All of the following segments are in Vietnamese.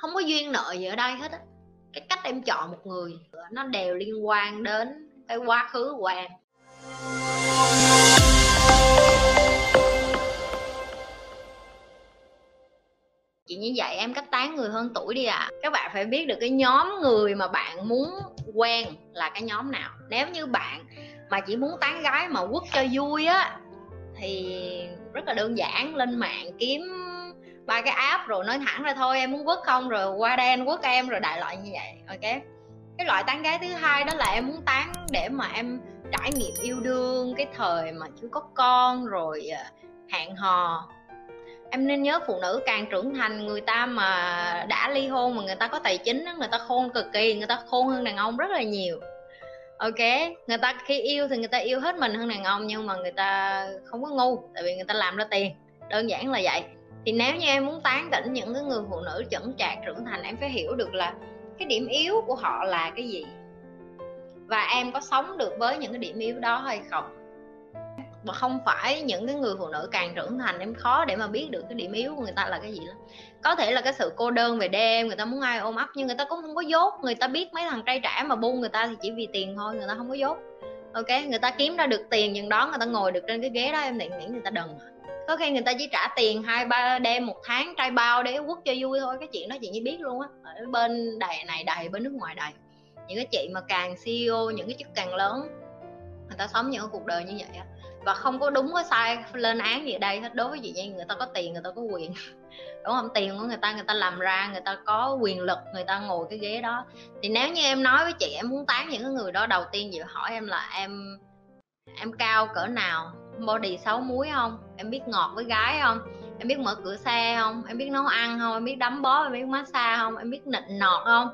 không có duyên nợ gì ở đây hết á. Cái cách em chọn một người, nó đều liên quan đến cái quá khứ của em. Chị như vậy em cách tán người hơn tuổi đi ạ. À. các bạn phải biết được cái nhóm người mà bạn muốn quen là cái nhóm nào. Nếu như bạn mà chỉ muốn tán gái mà quất cho vui á, thì rất là đơn giản, lên mạng kiếm ba cái app rồi nói thẳng ra thôi, em muốn quất không rồi qua đây anh quất em rồi đại loại như vậy, ok? Cái loại tán gái thứ hai đó là em muốn tán để mà em trải nghiệm yêu đương, cái thời mà chưa có con rồi à, hẹn hò. Em nên nhớ phụ nữ càng trưởng thành, người ta mà đã ly hôn mà người ta có tài chính người ta khôn cực kỳ, người ta khôn hơn đàn ông rất là nhiều, ok? Người ta khi yêu thì người ta yêu hết mình hơn đàn ông, nhưng mà người ta không có ngu, tại vì người ta làm ra tiền, đơn giản là vậy thì nếu như em muốn tán tỉnh những cái người phụ nữ chững chạc, trưởng thành, em phải hiểu được là cái điểm yếu của họ là cái gì. Và em có sống được với những cái điểm yếu đó hay không? Mà không phải những cái người phụ nữ càng trưởng thành em khó để mà biết được cái điểm yếu của người ta là cái gì lắm. Có thể là cái sự cô đơn về đêm, người ta muốn ai ôm ấp nhưng người ta cũng không có dốt. Người ta biết mấy thằng trai trẻ mà buông người ta thì chỉ vì tiền thôi, người ta không có dốt. Ok, người ta kiếm ra được tiền, nhưng đó người ta ngồi được trên cái ghế đó, em định nghĩ người ta đần à có khi người ta chỉ trả tiền hai ba đêm một tháng, trai bao để quất cho vui thôi. Cái chuyện đó chị như biết luôn á, ở bên đầy này đầy bên nước ngoài đầy những cái chị mà càng CEO những cái chức càng lớn, người ta sống những cuộc đời như vậy á. Và không có đúng, có sai lên án gì ở đây hết. Đối với chị Nhi người ta có tiền, người ta có quyền. Đúng không? Tiền của người ta người ta làm ra, người ta có quyền lực, người ta ngồi cái ghế đó. Thì nếu như em nói với chị, em muốn tán những cái người đó, đầu tiên chị hỏi em là em em cao cỡ nào? Body xấu muối không? Em biết ngọt với gái không? Em biết mở cửa xe không? Em biết nấu ăn không? Em biết đấm bó, em biết massage không? Em biết nịnh nọt không?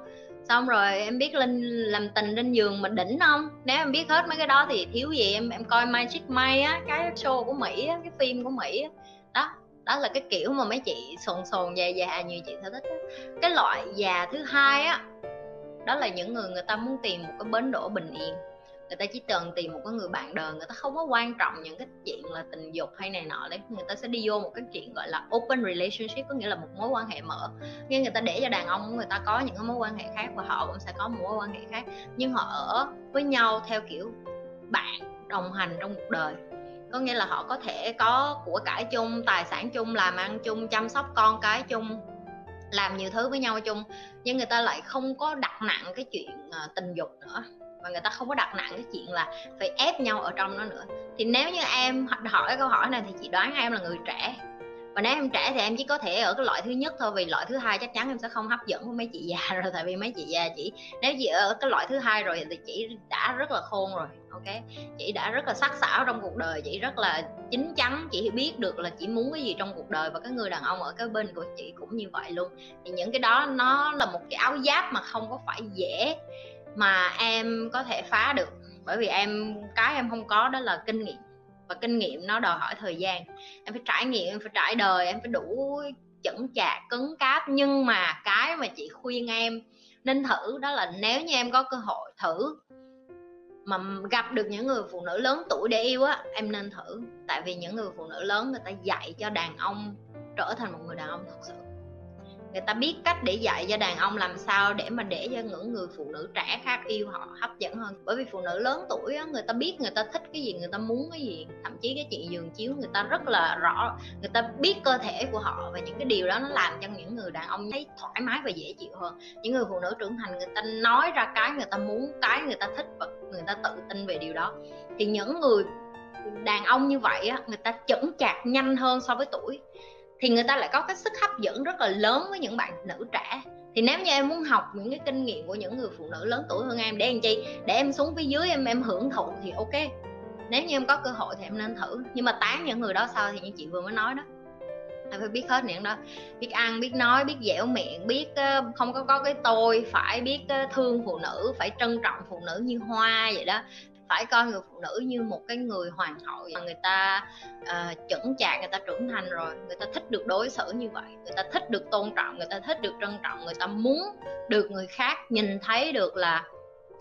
Xong rồi em biết lên, làm tình lên giường mà đỉnh không? Nếu em biết hết mấy cái đó thì thiếu gì em? Em coi Magic May á, cái show của Mỹ á, cái phim của Mỹ á. Đó đó là cái kiểu mà mấy chị sồn sồn già già như chị sẽ thích á. cái loại già thứ hai á, đó là những người người ta muốn tìm một cái bến đỗ bình yên người ta chỉ cần tìm một cái người bạn đời người ta không có quan trọng những cái chuyện là tình dục hay này nọ đấy. Người ta sẽ đi vô một cái chuyện gọi là open relationship, có nghĩa là một mối quan hệ mở. Nghe người ta để cho đàn ông người ta có những cái mối quan hệ khác và họ cũng sẽ có một mối quan hệ khác. Nhưng họ ở với nhau theo kiểu bạn đồng hành trong cuộc đời. Có nghĩa là họ có thể có của cải chung, tài sản chung, làm ăn chung, chăm sóc con cái chung, làm nhiều thứ với nhau chung. Nhưng người ta lại không có đặt nặng cái chuyện à, tình dục nữa và người ta không có đặt nặng cái chuyện là phải ép nhau ở trong nó nữa. Thì nếu như em hỏi câu hỏi này thì chị đoán em là người trẻ. Và nếu em trẻ thì em chỉ có thể ở cái loại thứ nhất thôi, vì loại thứ hai chắc chắn em sẽ không hấp dẫn với mấy chị già rồi, tại vì mấy chị già chỉ, nếu chị ở cái loại thứ hai rồi thì chị đã rất là khôn rồi, ok? Chị đã rất là sắc sảo trong cuộc đời, chị rất là chín chắn, chị biết được là chị muốn cái gì trong cuộc đời và cái người đàn ông ở cái bên của chị cũng như vậy luôn. Thì những cái đó nó là một cái áo giáp mà không có phải dễ mà em có thể phá được. Bởi vì em, cái em không có đó là kinh nghiệm. Và kinh nghiệm nó đòi hỏi thời gian. Em phải trải nghiệm, em phải trải đời, em phải đủ chững chạc, cứng cáp. Nhưng mà cái mà chị khuyên em nên thử đó là nếu như em có cơ hội thử mà gặp được những người phụ nữ lớn tuổi để yêu á, em nên thử. Tại vì những người phụ nữ lớn người ta dạy cho đàn ông trở thành một người đàn ông thật sự người ta biết cách để dạy cho đàn ông làm sao để mà để cho những người phụ nữ trẻ khác yêu họ hấp dẫn hơn bởi vì phụ nữ lớn tuổi á, người ta biết người ta thích cái gì người ta muốn cái gì thậm chí cái chuyện giường chiếu người ta rất là rõ người ta biết cơ thể của họ và những cái điều đó nó làm cho những người đàn ông thấy thoải mái và dễ chịu hơn những người phụ nữ trưởng thành người ta nói ra cái người ta muốn cái người ta thích và người ta tự tin về điều đó thì những người đàn ông như vậy á người ta chững chạc nhanh hơn so với tuổi thì người ta lại có cái sức hấp dẫn rất là lớn với những bạn nữ trẻ. Thì nếu như em muốn học những cái kinh nghiệm của những người phụ nữ lớn tuổi hơn em, để làm chi? Để em xuống phía dưới em em hưởng thụ thì ok. Nếu như em có cơ hội thì em nên thử. Nhưng mà tán những người đó sao thì như chị vừa mới nói đó. Em phải biết hết những đó. Biết ăn, biết nói, biết dẻo miệng, biết ờ, không có có cái tôi phải biết ờ, thương phụ nữ, phải trân trọng phụ nữ như hoa vậy đó phải coi người phụ nữ như một cái người hoàng hậu mà người ta uh, chững chạc người ta trưởng thành rồi người ta thích được đối xử như vậy người ta thích được tôn trọng người ta thích được trân trọng người ta muốn được người khác nhìn thấy được là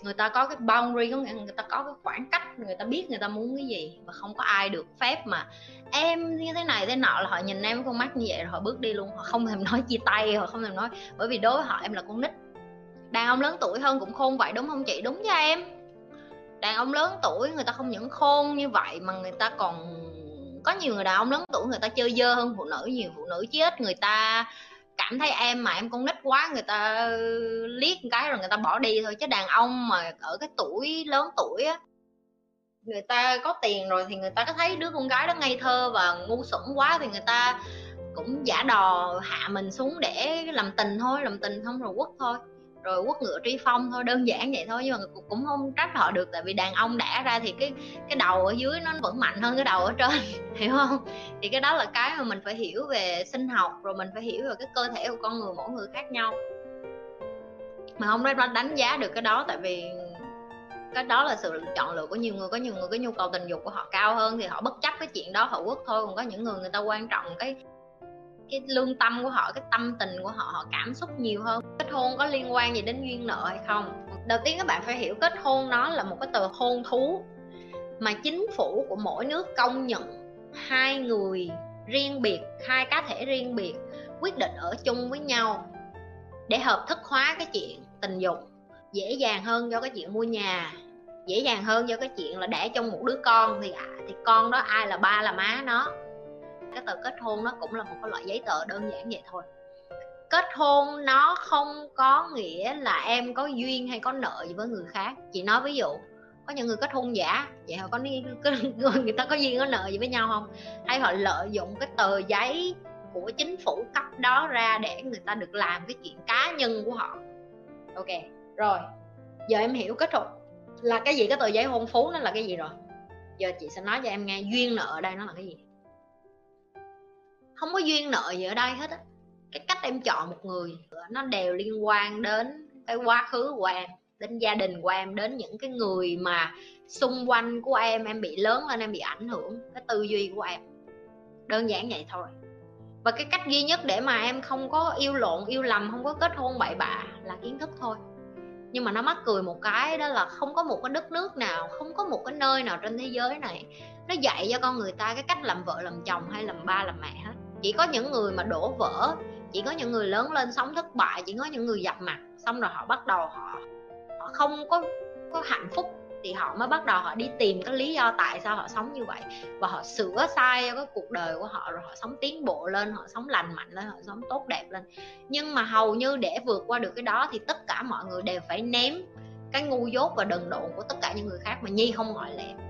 người ta có cái boundary có nghĩa là người ta có cái khoảng cách người ta biết người ta muốn cái gì và không có ai được phép mà em như thế này thế nọ là họ nhìn em con mắt như vậy rồi họ bước đi luôn. Họ không thèm nói chia tay họ không thèm nói bởi vì đối với họ em là con nít. Đàn ông lớn tuổi hơn cũng khôn vậy đúng không chị? Đúng cho em đàn ông lớn tuổi người ta không những khôn như vậy mà người ta còn có nhiều người đàn ông lớn tuổi người ta chơi dơ hơn phụ nữ, nhiều phụ nữ chết, người ta cảm thấy em mà em con nít quá, người ta liếc một cái rồi người ta bỏ đi thôi. Chứ đàn ông mà ở cái tuổi lớn tuổi á, người ta có tiền rồi thì người ta có thấy đứa con gái đó ngây thơ và ngu xuẩn quá thì người ta cũng giả đò hạ mình xuống để làm tình thôi, làm tình không rồi quất thôi rồi quất ngựa truy phong thôi, đơn giản vậy thôi, nhưng mà cũng không trách họ được, tại vì đàn ông đã ra thì cái cái đầu ở dưới nó vẫn mạnh hơn cái đầu ở trên, hiểu không? Thì cái đó là cái mà mình phải hiểu về sinh học, rồi mình phải hiểu về cái cơ thể của con người mỗi người khác nhau. Mà không nói đánh giá được cái đó, tại vì cái đó là sự chọn lựa của nhiều người, có nhiều người cái nhu cầu tình dục của họ cao hơn thì họ bất chấp cái chuyện đó, họ quất thôi, còn có những người người ta quan trọng cái cái lương tâm của họ cái tâm tình của họ họ cảm xúc nhiều hơn. Kết hôn có liên quan gì đến duyên nợ hay không? Đầu tiên các bạn phải hiểu kết hôn nó là một cái tờ hôn thú mà chính phủ của mỗi nước công nhận hai người riêng biệt hai cá thể riêng biệt quyết định ở chung với nhau để hợp thức hóa cái chuyện tình dục. Dễ dàng hơn do cái chuyện mua nhà dễ dàng hơn do cái chuyện là đẻ trong một đứa con thì à, thì con đó ai là ba là má nó cái tờ kết hôn nó cũng là một cái loại giấy tờ đơn giản vậy thôi. Kết hôn nó không có nghĩa là em có duyên hay có nợ gì với người khác. Chị nói ví dụ, có những người kết hôn giả, vậy họ có, người ta có duyên có nợ gì với nhau không? Hay họ lợi dụng cái tờ giấy của chính phủ cấp đó ra để người ta được làm cái chuyện cá nhân của họ. Ok, rồi, giờ em hiểu kết hôn là cái gì? Cái tờ giấy hôn phú nó là cái gì rồi? Giờ chị sẽ nói cho em nghe duyên nợ ở đây nó là cái gì không có duyên nợ gì ở đây hết á. Cái cách em chọn một người nó đều liên quan đến cái quá khứ của em, đến gia đình của em, đến những cái người mà xung quanh của em em bị lớn lên, em bị ảnh hưởng, cái tư duy của em. Đơn giản vậy thôi. Và cái cách duy nhất để mà em không có yêu lộn, yêu lầm, không có kết hôn bậy bạ là kiến thức thôi. Nhưng mà nó mắc cười một cái đó là không có một cái đất nước nào, không có một cái nơi nào trên thế giới này nó dạy cho con người ta cái cách làm vợ, làm chồng hay làm ba, làm mẹ hết chỉ có những người mà đổ vỡ, chỉ có những người lớn lên sống thất bại, chỉ có những người dập mặt, xong rồi họ bắt đầu họ họ không có có hạnh phúc, thì họ mới bắt đầu họ đi tìm cái lý do tại sao họ sống như vậy. Và họ sửa sai cho cái cuộc đời của họ, rồi họ sống tiến bộ lên, họ sống lành mạnh lên, họ sống tốt đẹp lên. Nhưng mà hầu như để vượt qua được cái đó thì tất cả mọi người đều phải ném cái ngu dốt và đần độn của tất cả những người khác mà nhi không ngoại lệ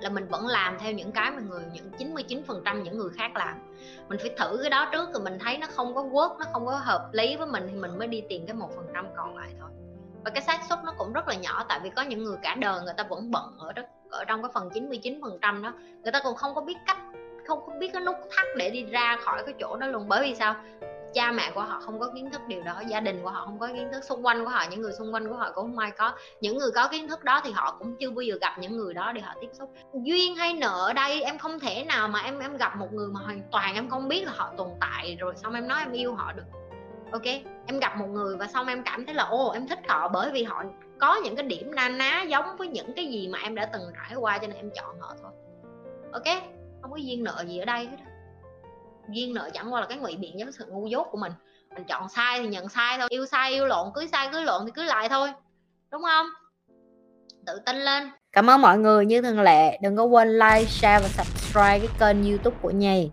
là mình vẫn làm theo những cái mà người, những 99 phần trăm những người khác làm. Mình phải thử cái đó trước rồi mình thấy nó không có work, nó không có hợp lý với mình thì mình mới đi tìm cái một phần trăm còn lại thôi. Và cái xác suất nó cũng rất là nhỏ, tại vì có những người cả đời người ta vẫn bận ở đó ở trong cái phần 99 phần trăm đó. Người ta còn không có biết cách, không có biết cái nút thắt để đi ra khỏi cái chỗ đó luôn. Bởi vì sao? Cha mẹ của họ không có kiến thức điều đó, gia đình của họ không có kiến thức, xung quanh của họ, những người xung quanh của họ cũng không ai có. Những người có kiến thức đó thì họ cũng chưa bao giờ gặp những người đó để họ tiếp xúc. Duyên hay nợ ở đây em không thể nào mà em em gặp một người mà hoàn toàn em không biết là họ tồn tại rồi xong em nói em yêu họ được. Ok? Em gặp một người và xong em cảm thấy là ô em thích họ bởi vì họ có những cái điểm na ná giống với những cái gì mà em đã từng trải qua cho nên em chọn họ thôi. Ok? Không có duyên nợ gì ở đây hết duyên nợ chẳng qua là cái ngụy biện cho sự ngu dốt của mình. Mình chọn sai thì nhận sai thôi, yêu sai, yêu lộn cưới sai cưới lộn thì cưới lại thôi. Đúng không? Tự tin lên. Cảm ơn mọi người. Như thường lệ, đừng có quên like, share và subscribe cái kênh youtube của nhì